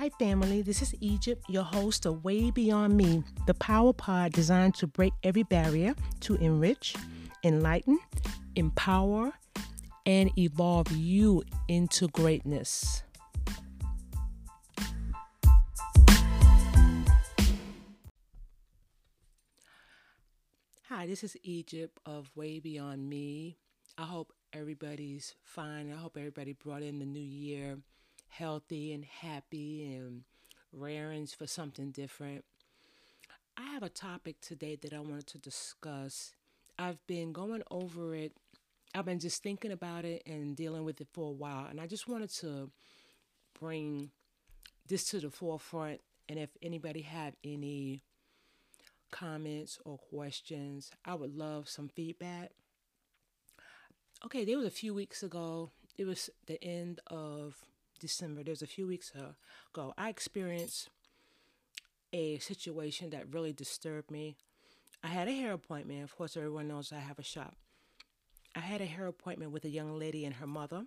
Hi, family. This is Egypt, your host of Way Beyond Me, the power pod designed to break every barrier to enrich, enlighten, empower, and evolve you into greatness. Hi, this is Egypt of Way Beyond Me. I hope everybody's fine. I hope everybody brought in the new year healthy and happy and raring for something different. I have a topic today that I wanted to discuss. I've been going over it. I've been just thinking about it and dealing with it for a while, and I just wanted to bring this to the forefront. And if anybody have any comments or questions, I would love some feedback. Okay, there was a few weeks ago. It was the end of December, there's a few weeks ago, I experienced a situation that really disturbed me. I had a hair appointment. Of course, everyone knows I have a shop. I had a hair appointment with a young lady and her mother.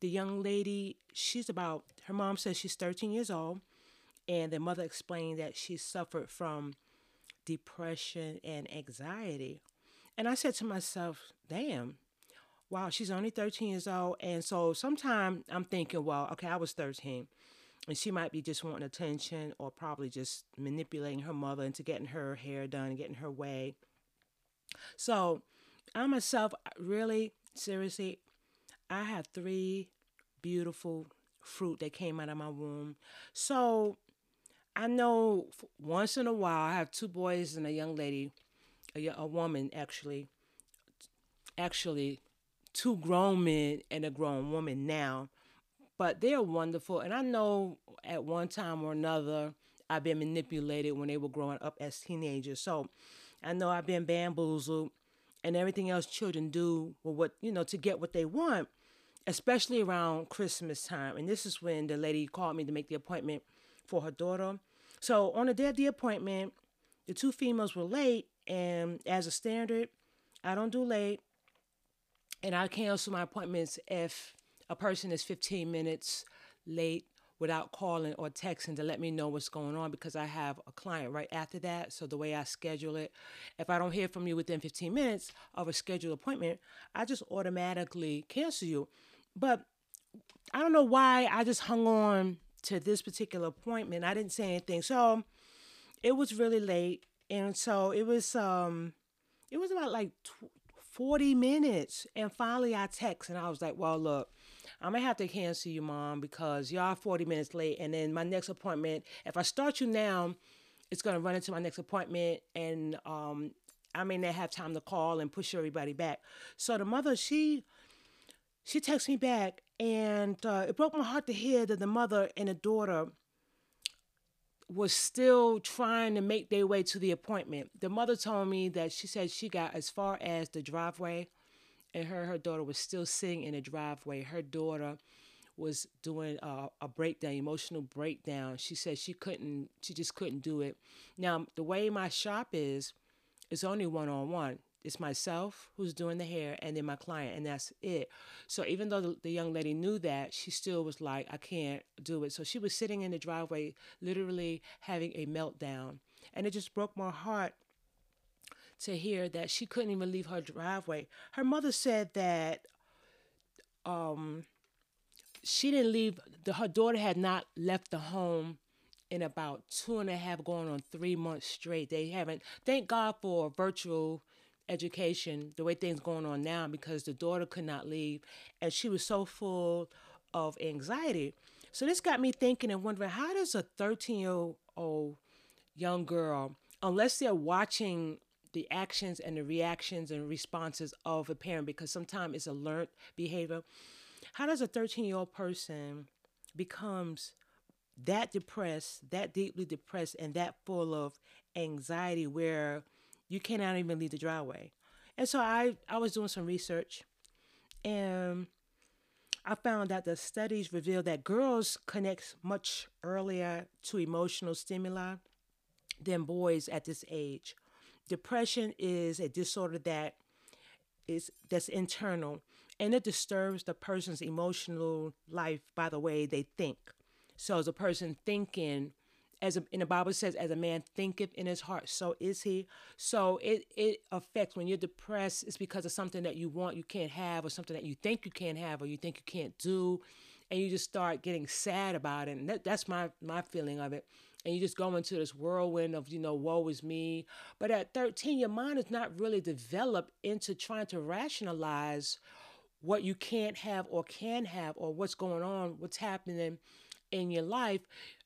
The young lady, she's about, her mom says she's 13 years old, and the mother explained that she suffered from depression and anxiety. And I said to myself, damn, wow, she's only 13 years old. And so sometimes I'm thinking, well, okay, I was 13 and she might be just wanting attention or probably just manipulating her mother into getting her hair done getting her way. So I myself, uh, really, seriously, I have three beautiful fruit that came out of my womb. So I know once in a while, I have two boys and a young lady, a, a woman actually, actually two grown men and a grown woman now, but they're wonderful. And I know at one time or another, I've been manipulated when they were growing up as teenagers. So I know I've been bamboozled and everything else children do with what, you know, to get what they want, especially around Christmas time. And this is when the lady called me to make the appointment for her daughter. So on the day of the appointment, the two females were late. And as a standard, I don't do late and I cancel my appointments if a person is 15 minutes late without calling or texting to let me know what's going on because I have a client right after that. So the way I schedule it, if I don't hear from you within 15 minutes of a scheduled appointment, I just automatically cancel you. But I don't know why I just hung on to this particular appointment. I didn't say anything. So it was really late and so it was um it was about like 40 minutes. And finally I text and I was like, well, look, I'm gonna have to cancel you, mom, because y'all 40 minutes late. And then my next appointment, if I start you now, it's gonna run into my next appointment and um I may not have time to call and push everybody back. So the mother, she she texted me back and uh, it broke my heart to hear that the mother and the daughter was still trying to make their way to the appointment. The mother told me that she said she got as far as the driveway and her her daughter was still sitting in the driveway. Her daughter was doing a, a breakdown, emotional breakdown. She said she couldn't, she just couldn't do it. Now, the way my shop is, it's only one on one it's myself who's doing the hair and then my client and that's it. So even though the, the, young lady knew that she still was like i can't do it. So she was sitting in the driveway literally having a meltdown. And it just broke my heart to hear that she couldn't even leave her driveway. Her mother said that um she didn't leave the, her daughter had not left the home in about two and a half going on three months straight. They haven't thank god for virtual education the way things going on now because the daughter could not leave and she was so full of anxiety. So this got me thinking and wondering how does a 13 year old young girl unless they're watching the actions and the reactions and responses of a parent because sometimes it's a learned behavior how does a 13 year old person becomes that depressed that deeply depressed and that full of anxiety where you cannot even leave the driveway. And so I, I was doing some research and I found that the studies reveal that girls connect much earlier to emotional stimuli than boys at this age. Depression is a disorder that is that's internal and it disturbs the person's emotional life by the way they think. So as a person thinking, as a, in the Bible says, as a man thinketh in his heart, so is he. So it it affects when you're depressed. It's because of something that you want you can't have, or something that you think you can't have, or you think you can't do, and you just start getting sad about it. And that, that's my my feeling of it. And you just go into this whirlwind of you know, woe is me. But at 13, your mind is not really developed into trying to rationalize what you can't have or can have, or what's going on, what's happening in your life,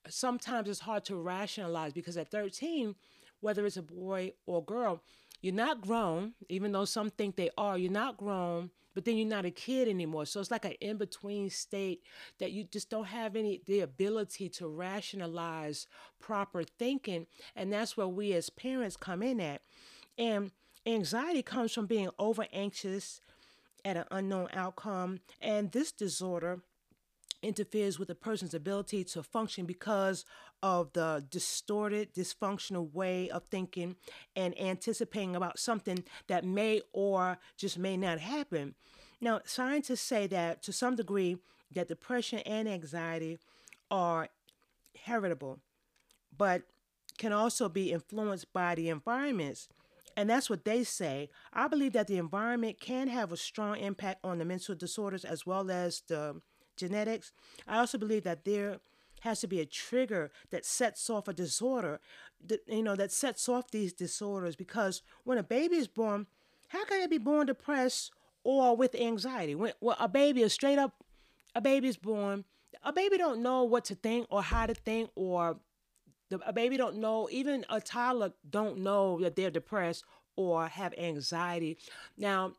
sometimes it's hard to rationalize because at 13, whether it's a boy or girl, you're not grown, even though some think they are, you're not grown, but then you're not a kid anymore. So it's like an in between state that you just don't have any the ability to rationalize proper thinking. And that's where we as parents come in at. And anxiety comes from being over anxious at an unknown outcome. And this disorder interferes with a person's ability to function because of the distorted, dysfunctional way of thinking and anticipating about something that may or just may not happen. Now, scientists say that to some degree that depression and anxiety are heritable, but can also be influenced by the environments. And that's what they say. I believe that the environment can have a strong impact on the mental disorders as well as the genetics. I also believe that there has to be a trigger that sets off a disorder, that, you know, that sets off these disorders. Because when a baby is born, how can it be born depressed or with anxiety? When well, a baby is straight up, a baby is born. A baby don't know what to think or how to think, or the, a baby don't know. Even a toddler don't know that they're depressed or have anxiety. Now,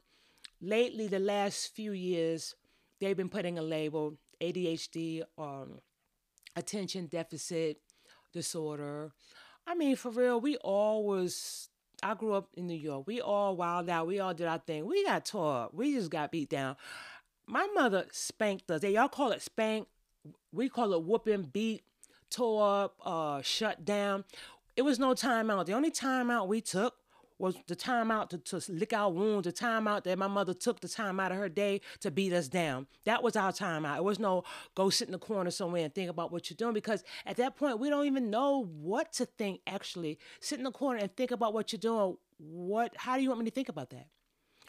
lately, the last few years, they've been putting a label ADHD, um, attention deficit disorder. I mean, for real, we all was. I grew up in New York. We all wild out. We all did our thing. We got tore up. We just got beat down. My mother spanked us. They y'all call it spank. We call it whooping, beat, tore up, uh, shut down. It was no timeout. The only timeout we took was the time out to, to lick our wounds, the time out that my mother took the time out of her day to beat us down. That was our time out. It was no go sit in the corner somewhere and think about what you're doing because at that point we don't even know what to think actually. Sit in the corner and think about what you're doing. What how do you want me to think about that?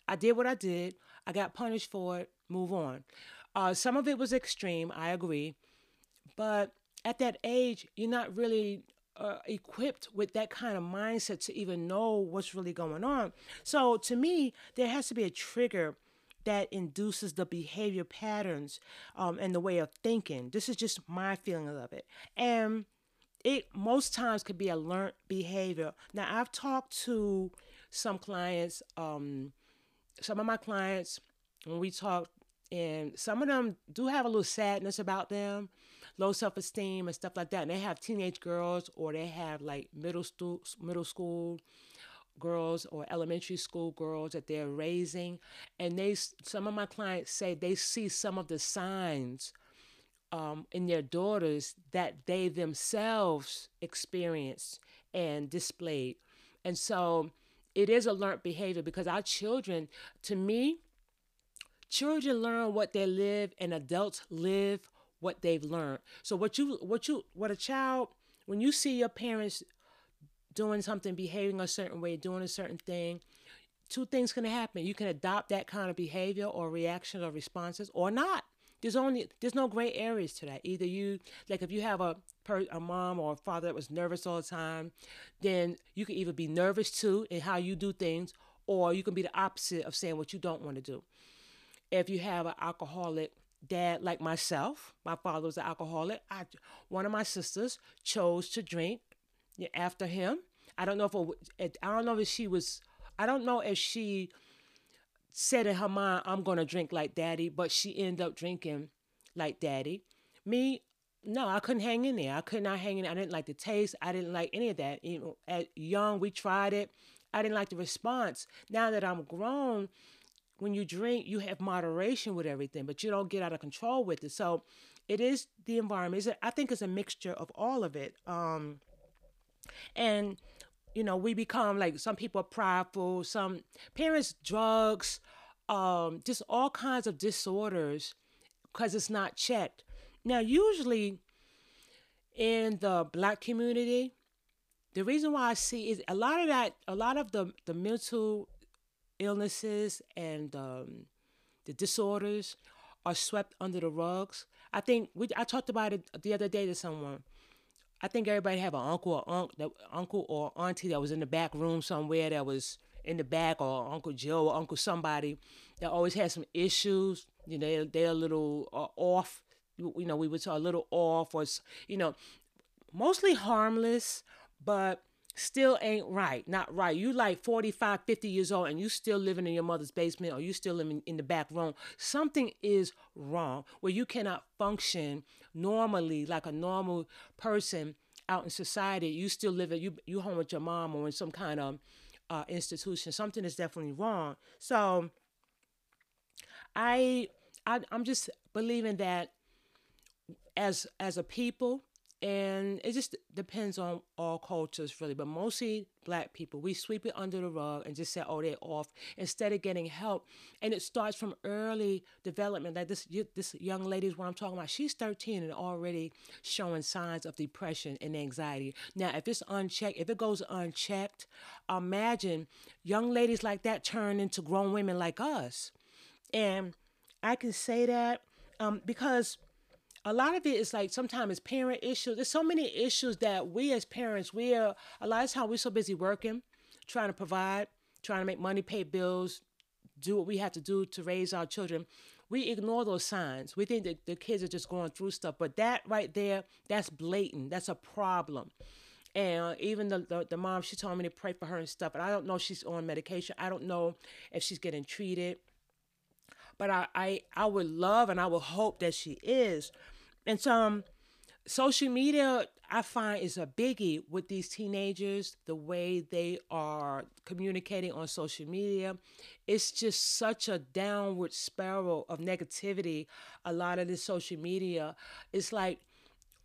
I did what I did. I got punished for it. Move on. Uh, some of it was extreme, I agree. But at that age, you're not really uh, equipped with that kind of mindset to even know what's really going on. So to me, there has to be a trigger that induces the behavior patterns um, and the way of thinking. This is just my feeling of it. And it most times could be a learned behavior. Now, I've talked to some clients, um, some of my clients, when we talk, and some of them do have a little sadness about them low self esteem and stuff like that. And they have teenage girls or they have like middle school middle school girls or elementary school girls that they're raising and they some of my clients say they see some of the signs um, in their daughters that they themselves experienced and displayed and so it is a learned behavior because our children to me children learn what they live and adults live what they've learned. So what you what you what a child when you see your parents doing something, behaving a certain way, doing a certain thing, two things can happen. You can adopt that kind of behavior or reaction or responses or not. There's only there's no gray areas to that. Either you like if you have a per, a mom or a father that was nervous all the time, then you can either be nervous too in how you do things, or you can be the opposite of saying what you don't want to do. If you have an alcoholic dad like myself my father was an alcoholic I, one of my sisters chose to drink after him. I don't know if it, i don't know if she was i don't know if she said in her mind i'm gonna drink like daddy but she ended up drinking like daddy. Me no i couldn't hang in there. I could not hang in there. I didn't like the taste. I didn't like any of that. You know at young we tried it. I didn't like the response. Now that i'm grown when you drink, you have moderation with everything, but you don't get out of control with it. So it is the environment. It's I think it's a mixture of all of it. Um, and you know, we become like some people are prideful, some parents drugs, um, just all kinds of disorders because it's not checked. Now, usually in the black community, the reason why I see is a lot of that, a lot of the the mental illnesses and um, the disorders are swept under the rugs. I think we I talked about it the other day to someone. I think everybody have an uncle or aunt, that uncle or auntie that was in the back room somewhere that was in the back, or Uncle Joe or Uncle somebody that always had some issues. You know, they're, they're a little uh, off. You know, we say a little off, or you know, mostly harmless, but still ain't right. Not right. You like 45, 50 years old and you still living in your mother's basement or you still living in the back room. Something is wrong where you cannot function normally like a normal person out in society. You still live at you you home with your mom or in some kind of uh, institution. Something is definitely wrong. So I, I I'm just believing that as as a people and it just depends on all cultures really. But mostly black people we sweep it under the rug and just say oh they're off instead of getting help. And it starts from early development. Like this this young lady is what i'm talking about. She's 13 and already showing signs of depression and anxiety. Now if it's unchecked if it goes unchecked imagine young ladies like that turn into grown women like us. And i can say that um, because a lot of it is like sometimes it's parent issues. There's so many issues that we as parents, we are a lot of times we're so busy working, trying to provide, trying to make money, pay bills, do what we have to do to raise our children. We ignore those signs. We think that the kids are just going through stuff, but that right there, that's blatant. That's a problem. And even the, the, the mom, she told me to pray for her and stuff. And I don't know she's on medication. I don't know if she's getting treated but I, I I would love and I would hope that she is. And so um, social media I find is a biggie with these teenagers, the way they are communicating on social media. It's just such a downward spiral of negativity. A lot of this social media, it's like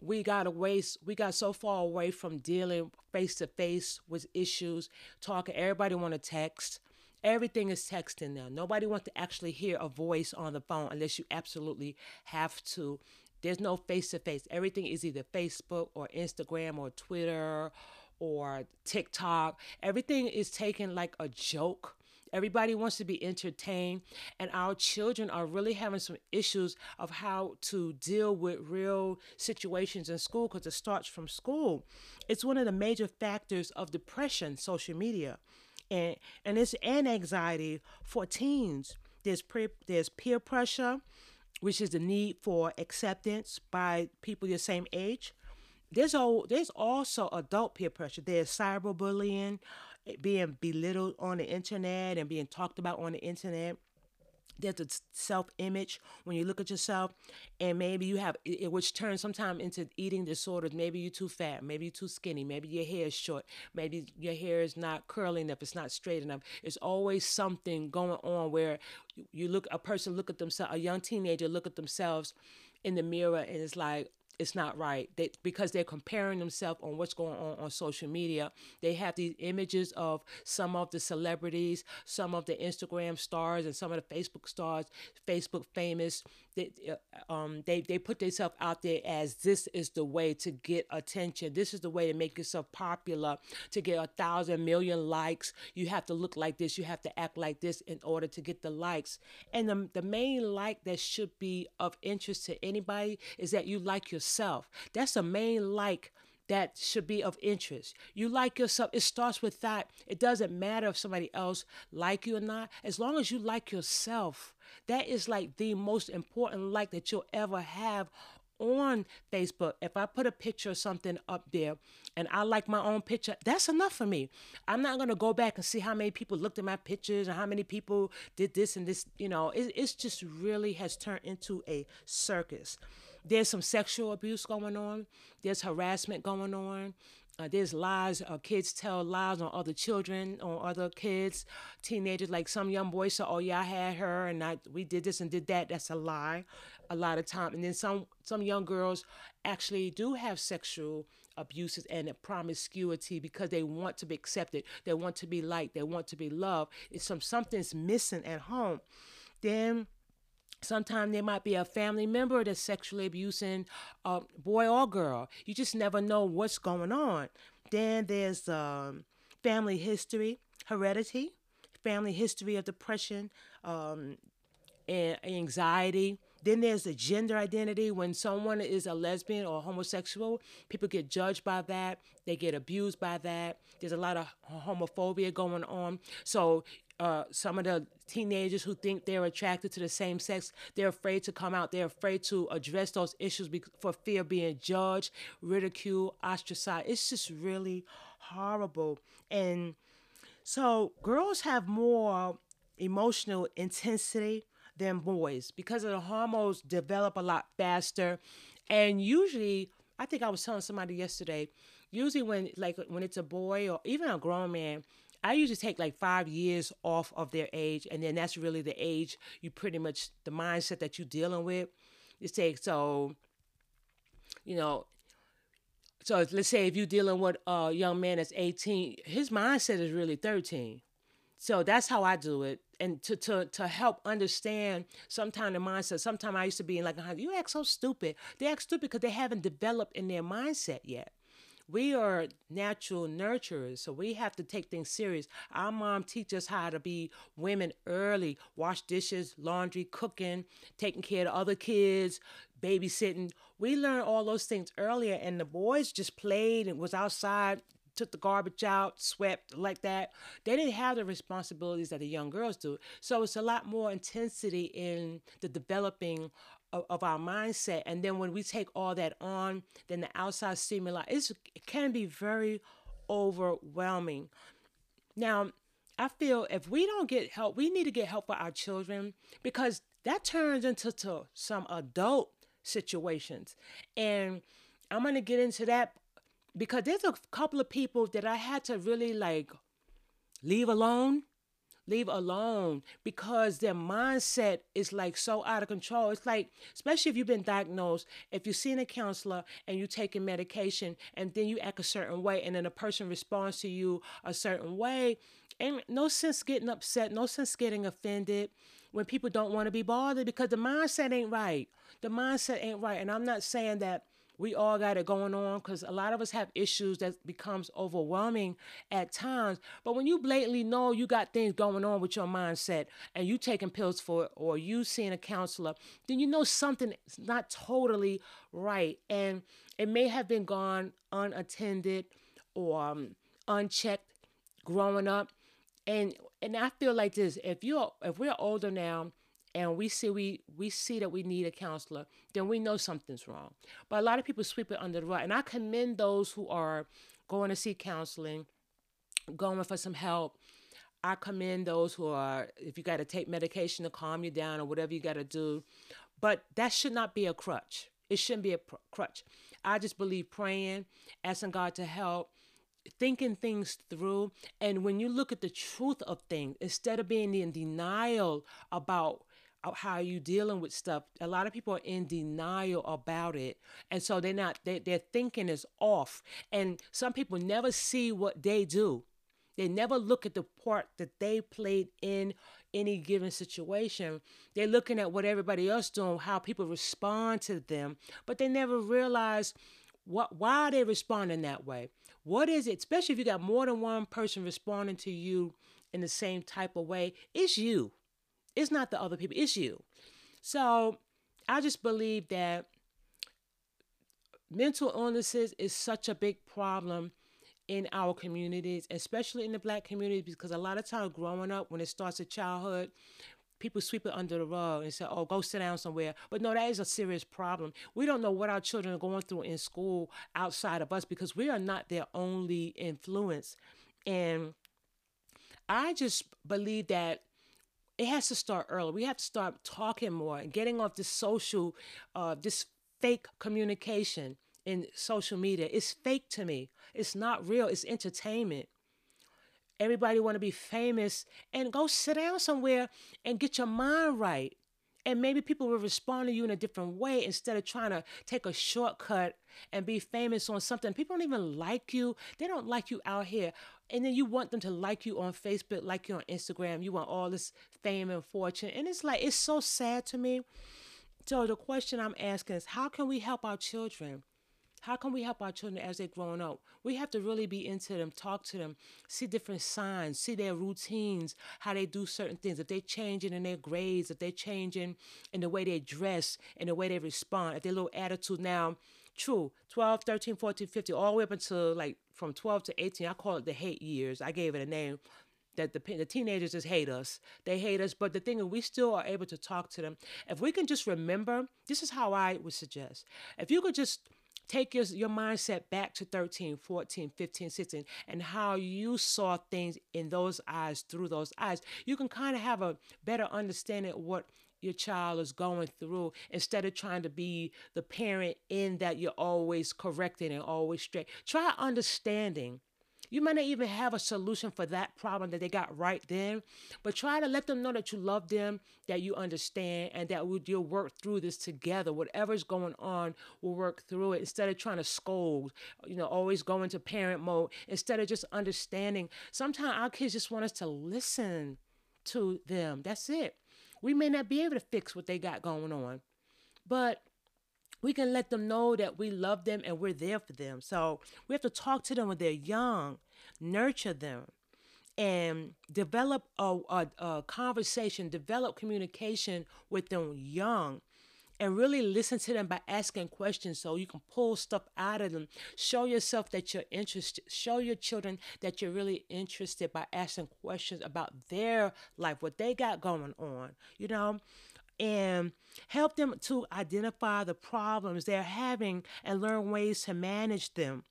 we got away we got so far away from dealing face to face with issues talking everybody want to text Everything is texting now. Nobody wants to actually hear a voice on the phone unless you absolutely have to. There's no face to face. Everything is either Facebook or Instagram or Twitter or TikTok. Everything is taken like a joke. Everybody wants to be entertained, and our children are really having some issues of how to deal with real situations in school because it starts from school. It's one of the major factors of depression, social media and and it's an anxiety for teens. There's pre, there's peer pressure, which is the need for acceptance by people your same age. There's all there's also adult peer pressure. There's cyberbullying, being belittled on the internet and being talked about on the internet there's a self-image when you look at yourself and maybe you have it which turns sometimes into eating disorders. Maybe you're too fat maybe you're too skinny maybe your hair is short maybe your hair is not curly enough it's not straight enough. It's always something going on where you look a person look at themselves a young teenager look at themselves in the mirror and it's like it's not right. They, because they're comparing themselves on what's going on on social media. They have these images of some of the celebrities, some of the Instagram stars, and some of the Facebook stars, Facebook famous. They, uh, um, they, they put themselves out there as this is the way to get attention. This is the way to make yourself popular, to get a thousand million likes. You have to look like this. You have to act like this in order to get the likes. And the, the main like that should be of interest to anybody is that you like yourself yourself. That's the main like that should be of interest. You like yourself. It starts with that. It doesn't matter if somebody else like you or not. As long as you like yourself, that is like the most important like that you'll ever have on Facebook. If I put a picture or something up there and I like my own picture, that's enough for me. I'm not going to go back and see how many people looked at my pictures and how many people did this and this. You know, it, it's just really has turned into a circus. There's some sexual abuse going on. There's harassment going on. Uh, there's lies. Uh, kids tell lies on other children, on other kids, teenagers. Like some young boys say, "Oh yeah, I had her, and I we did this and did that." That's a lie, a lot of time. And then some some young girls actually do have sexual abuses and promiscuity because they want to be accepted, they want to be liked, they want to be loved. It's some something's missing at home. Then Sometimes there might be a family member that's sexually abusing a boy or girl. You just never know what's going on. Then there's um, family history, heredity, family history of depression, um, and anxiety. Then there's the gender identity. When someone is a lesbian or homosexual, people get judged by that. They get abused by that. There's a lot of homophobia going on. So uh, some of the teenagers who think they're attracted to the same sex, they're afraid to come out. They're afraid to address those issues for fear of being judged, ridiculed, ostracized. It's just really horrible. And so girls have more emotional intensity than boys because of the hormones develop a lot faster. And usually, I think I was telling somebody yesterday, usually when like when it's a boy or even a grown man, I usually take like five years off of their age, and then that's really the age you pretty much the mindset that you're dealing with. You take so, you know, so let's say if you're dealing with a young man that's 18, his mindset is really 13. So that's how I do it. And to to to help understand sometimes the mindset. Sometimes I used to be in like, you act so stupid. They act stupid because they haven't developed in their mindset yet. We are natural nurturers, so we have to take things serious. Our mom teach us how to be women early, wash dishes, laundry, cooking, taking care of other kids, babysitting. We learned all those things earlier, and the boys just played and was outside took the garbage out, swept like that. They didn't have the responsibilities that the young girls do. So it's a lot more intensity in the developing of, of our mindset. And then when we take all that on, then the outside stimuli it can be very overwhelming. Now, I feel if we don't get help, we need to get help for our children because that turns into some adult situations. And I'm going to get into that because there's a couple of people that I had to really like leave alone, leave alone because their mindset is like so out of control. It's like, especially if you've been diagnosed, if you've seen a counselor and you're taking medication and then you act a certain way and then a person responds to you a certain way, and no sense getting upset, no sense getting offended when people don't want to be bothered because the mindset ain't right. The mindset ain't right. And I'm not saying that we all got it going on because a lot of us have issues that becomes overwhelming at times. But when you blatantly know you got things going on with your mindset and you taking pills for it or you seeing a counselor then you know something is not totally right. And it may have been gone unattended or um, unchecked growing up. And and i feel like this if you're if we're older now and we see we we see that we need a counselor, then we know something's wrong. But a lot of people sweep it under the rug, and I commend those who are going to seek counseling, going for some help. I commend those who are if you got to take medication to calm you down or whatever you got to do, but that should not be a crutch. It shouldn't be a pr- crutch. I just believe praying, asking God to help, thinking things through. And when you look at the truth of things, instead of being in denial about how you dealing with stuff. A lot of people are in denial about it and so they're not they, their thinking is off. And some people never see what they do. They never look at the part that they played in any given situation. They're looking at what everybody else doing how people respond to them but they never realize what why are they responding that way? What is it especially if you got more than one person responding to you in the same type of way it's you it's not the other people, it's you. So I just believe that mental illnesses is such a big problem in our communities, especially in the black community, because a lot of times growing up, when it starts at childhood, people sweep it under the rug and say, oh, go sit down somewhere. But no, that is a serious problem. We don't know what our children are going through in school outside of us because we are not their only influence. And I just believe that it has to start early. We have to start talking more and getting off this social, uh, this fake communication in social media. It's fake to me. It's not real. It's entertainment. Everybody want to be famous and go sit down somewhere and get your mind right. And maybe people will respond to you in a different way instead of trying to take a shortcut and be famous on something. People don't even like you. They don't like you out here and then you want them to like you on Facebook, like you on Instagram. You want all this fame and fortune. And it's like, it's so sad to me. So the question I'm asking is how can we help our children? How can we help our children as they're growing up? We have to really be into them, talk to them, see different signs, see their routines, how they do certain things. If they're changing in their grades, if they're changing in the way they dress, in the way they respond, if their little attitude now, true, 12, 13, 14, 15, all the way up until like from 12 to 18, I call it the hate years. I gave it a name that the, the teenagers just hate us. They hate us, but the thing is, we still are able to talk to them. If we can just remember, this is how I would suggest. If you could just take your, your mindset back to 13, 14, 15, 16, and how you saw things in those eyes, through those eyes, you can kind of have a better understanding of what your child is going through instead of trying to be the parent in that you're always correcting and always straight. Try understanding you might not even have a solution for that problem that they got right then, but try to let them know that you love them, that you understand, and that we'll, you'll work through this together. Whatever's going on, we'll work through it instead of trying to scold, you know, always go into parent mode, instead of just understanding. Sometimes our kids just want us to listen to them. That's it. We may not be able to fix what they got going on, but we can let them know that we love them and we're there for them. So we have to talk to them when they're young, nurture them, and develop a, a, a conversation, develop communication with them young and really listen to them by asking questions so you can pull stuff out of them. Show yourself that you're interested. Show your children that you're really interested by asking questions about their life, what they got going on, you know? and help them to identify the problems they're having and learn ways to manage them.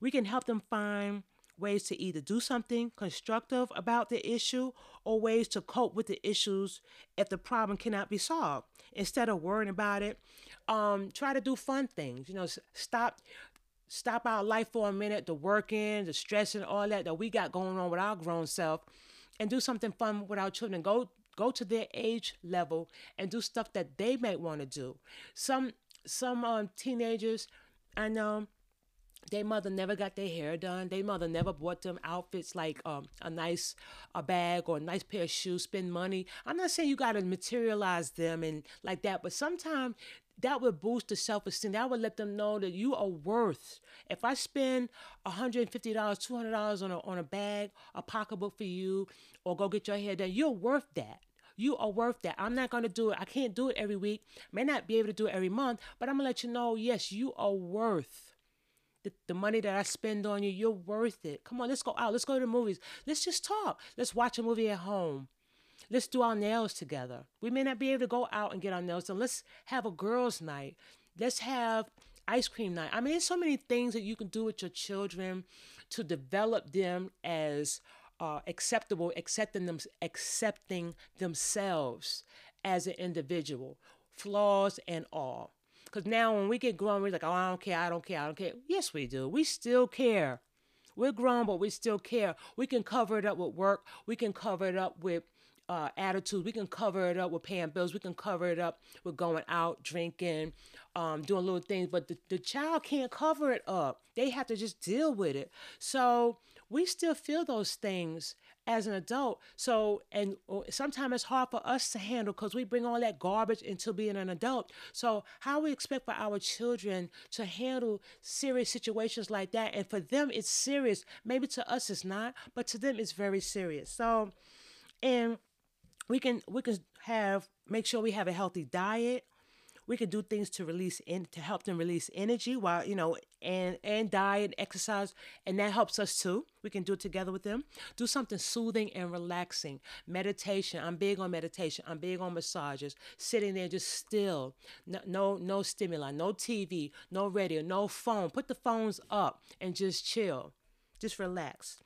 We can help them find ways to either do something constructive about the issue or ways to cope with the issues if the problem cannot be solved. Instead of worrying about it, um, try to do fun things. You know, stop stop our life for a minute, the working, the stressing, all that that we got going on with our grown self, and do something fun with our children. Go go to their age level and do stuff that they might want to do. Some some um, teenagers, I know their mother never got their hair done. Their mother never bought them outfits like um, a nice a bag or a nice pair of shoes, spend money. I'm not saying you got to materialize them and like that, but sometimes that would boost the self esteem. That would let them know that you are worth. If I spend $150, $200 on a, on a bag, a pocketbook for you, or go get your hair done, you're worth that. You are worth that. I'm not going to do it. I can't do it every week. May not be able to do it every month, but I'm going to let you know yes, you are worth the, the money that I spend on you. You're worth it. Come on, let's go out. Let's go to the movies. Let's just talk. Let's watch a movie at home. Let's do our nails together. We may not be able to go out and get our nails done. Let's have a girls' night. Let's have ice cream night. I mean, there's so many things that you can do with your children to develop them as uh, acceptable, accepting them, accepting themselves as an individual, flaws and all. Because now when we get grown, we're like, oh, I don't care, I don't care, I don't care. Yes, we do. We still care. We're grown, but we still care. We can cover it up with work. We can cover it up with uh, attitude. We can cover it up with paying bills. We can cover it up with going out, drinking, um, doing little things. But the, the child can't cover it up. They have to just deal with it. So we still feel those things as an adult. So, and uh, sometimes it's hard for us to handle because we bring all that garbage into being an adult. So, how we expect for our children to handle serious situations like that? And for them, it's serious. Maybe to us, it's not, but to them, it's very serious. So, and we can we can have make sure we have a healthy diet we can do things to release in to help them release energy while you know and and diet exercise and that helps us too. We can do it together with them. Do something soothing and relaxing. Meditation i'm big on meditation. I'm big on massages. Sitting there just still. No no, no stimuli no tv no radio no phone. Put the phones up and just chill. Just relax.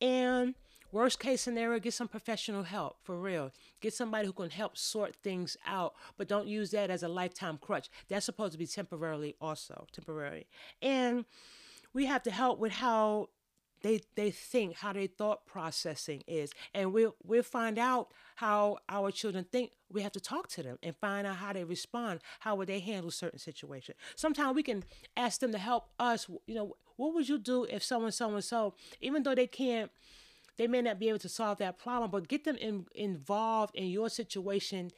And Worst case scenario, get some professional help for real. Get somebody who can help sort things out, but don't use that as a lifetime crutch. That's supposed to be temporarily, also temporary. And we have to help with how they they think, how their thought processing is, and we'll we'll find out how our children think. We have to talk to them and find out how they respond, how would they handle certain situations. Sometimes we can ask them to help us. You know, what would you do if someone, so and so, even though they can't, they may not be able to solve that problem, but get them in, involved in your situation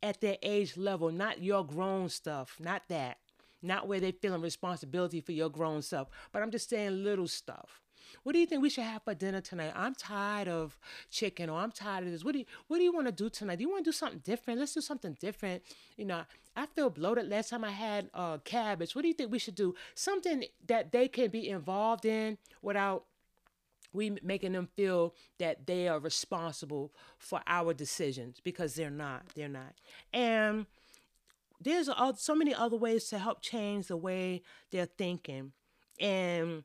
at their age level, not your grown stuff, not that not where they're feeling responsibility for your grown self, but I'm just saying little stuff. What do you think we should have for dinner tonight? I'm tired of chicken or I'm tired of this. What do you what do you want to do tonight? Do you want to do something different? Let's do something different. You know, I feel bloated last time I had uh, cabbage. What do you think we should do? Something that they can be involved in without we making them feel that they are responsible for our decisions because they're not. They're not. And there's so many other ways to help change the way they're thinking and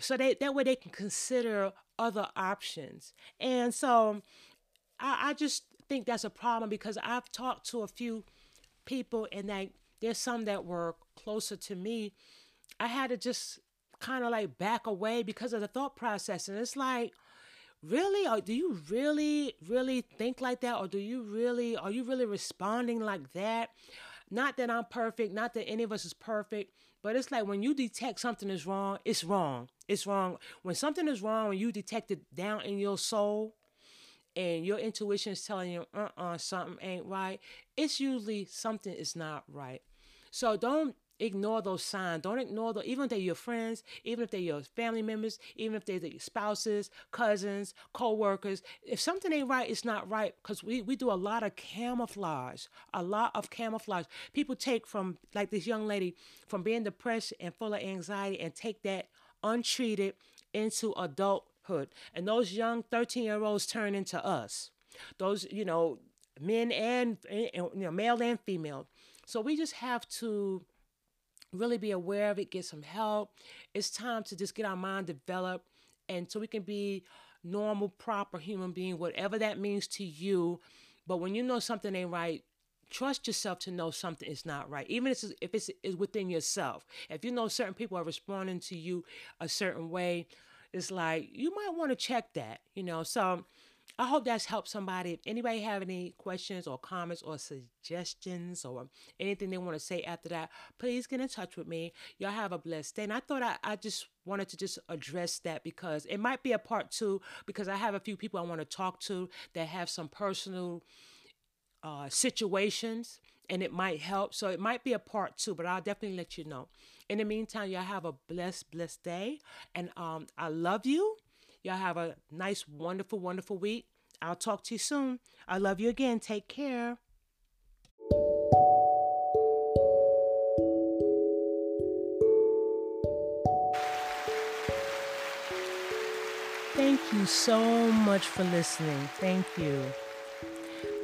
so they, that way they can consider other options and so I, I just think that's a problem because i've talked to a few people and there's some that were closer to me i had to just kind of like back away because of the thought process and it's like really or do you really really think like that or do you really are you really responding like that not that I'm perfect, not that any of us is perfect, but it's like when you detect something is wrong, it's wrong. It's wrong. When something is wrong, when you detect it down in your soul and your intuition is telling you, uh uh-uh, uh, something ain't right, it's usually something is not right. So don't ignore those signs. Don't ignore them, even if they're your friends, even if they're your family members, even if they're your spouses, cousins, co-workers. If something ain't right, it's not right. Because we, we do a lot of camouflage, a lot of camouflage. People take from, like this young lady, from being depressed and full of anxiety and take that untreated into adulthood. And those young 13 year olds turn into us. Those, you know, men and, and you know, male and female. So we just have to really be aware of it, get some help. It's time to just get our mind developed and so we can be normal, proper human being, whatever that means to you. But when you know something ain't right, trust yourself to know something is not right, even if it's, if it's, within yourself. If you know certain people are responding to you a certain way, it's like you might want to check that, you know. So I hope that's helped somebody. If anybody have any questions or comments or suggestions or anything they want to say after that, please get in touch with me. Y'all have a blessed day. And I thought I, I just wanted to just address that because it might be a part two because I have a few people I want to talk to that have some personal uh, situations and it might help. So it might be a part two, but I'll definitely let you know. In the meantime, y'all have a blessed, blessed day. And um, I love you. Y'all have a nice, wonderful, wonderful week. I'll talk to you soon. I love you again. Take care. Thank you so much for listening. Thank you.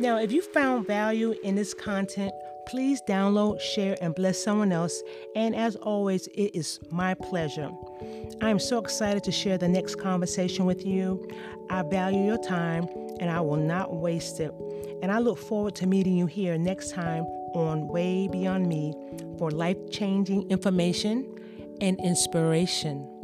Now, if you found value in this content, please download, share, and bless someone else. And as always, it is my pleasure. I am so excited to share the next conversation with you. I value your time and I will not waste it. And I look forward to meeting you here next time on Way Beyond Me for life changing information and inspiration.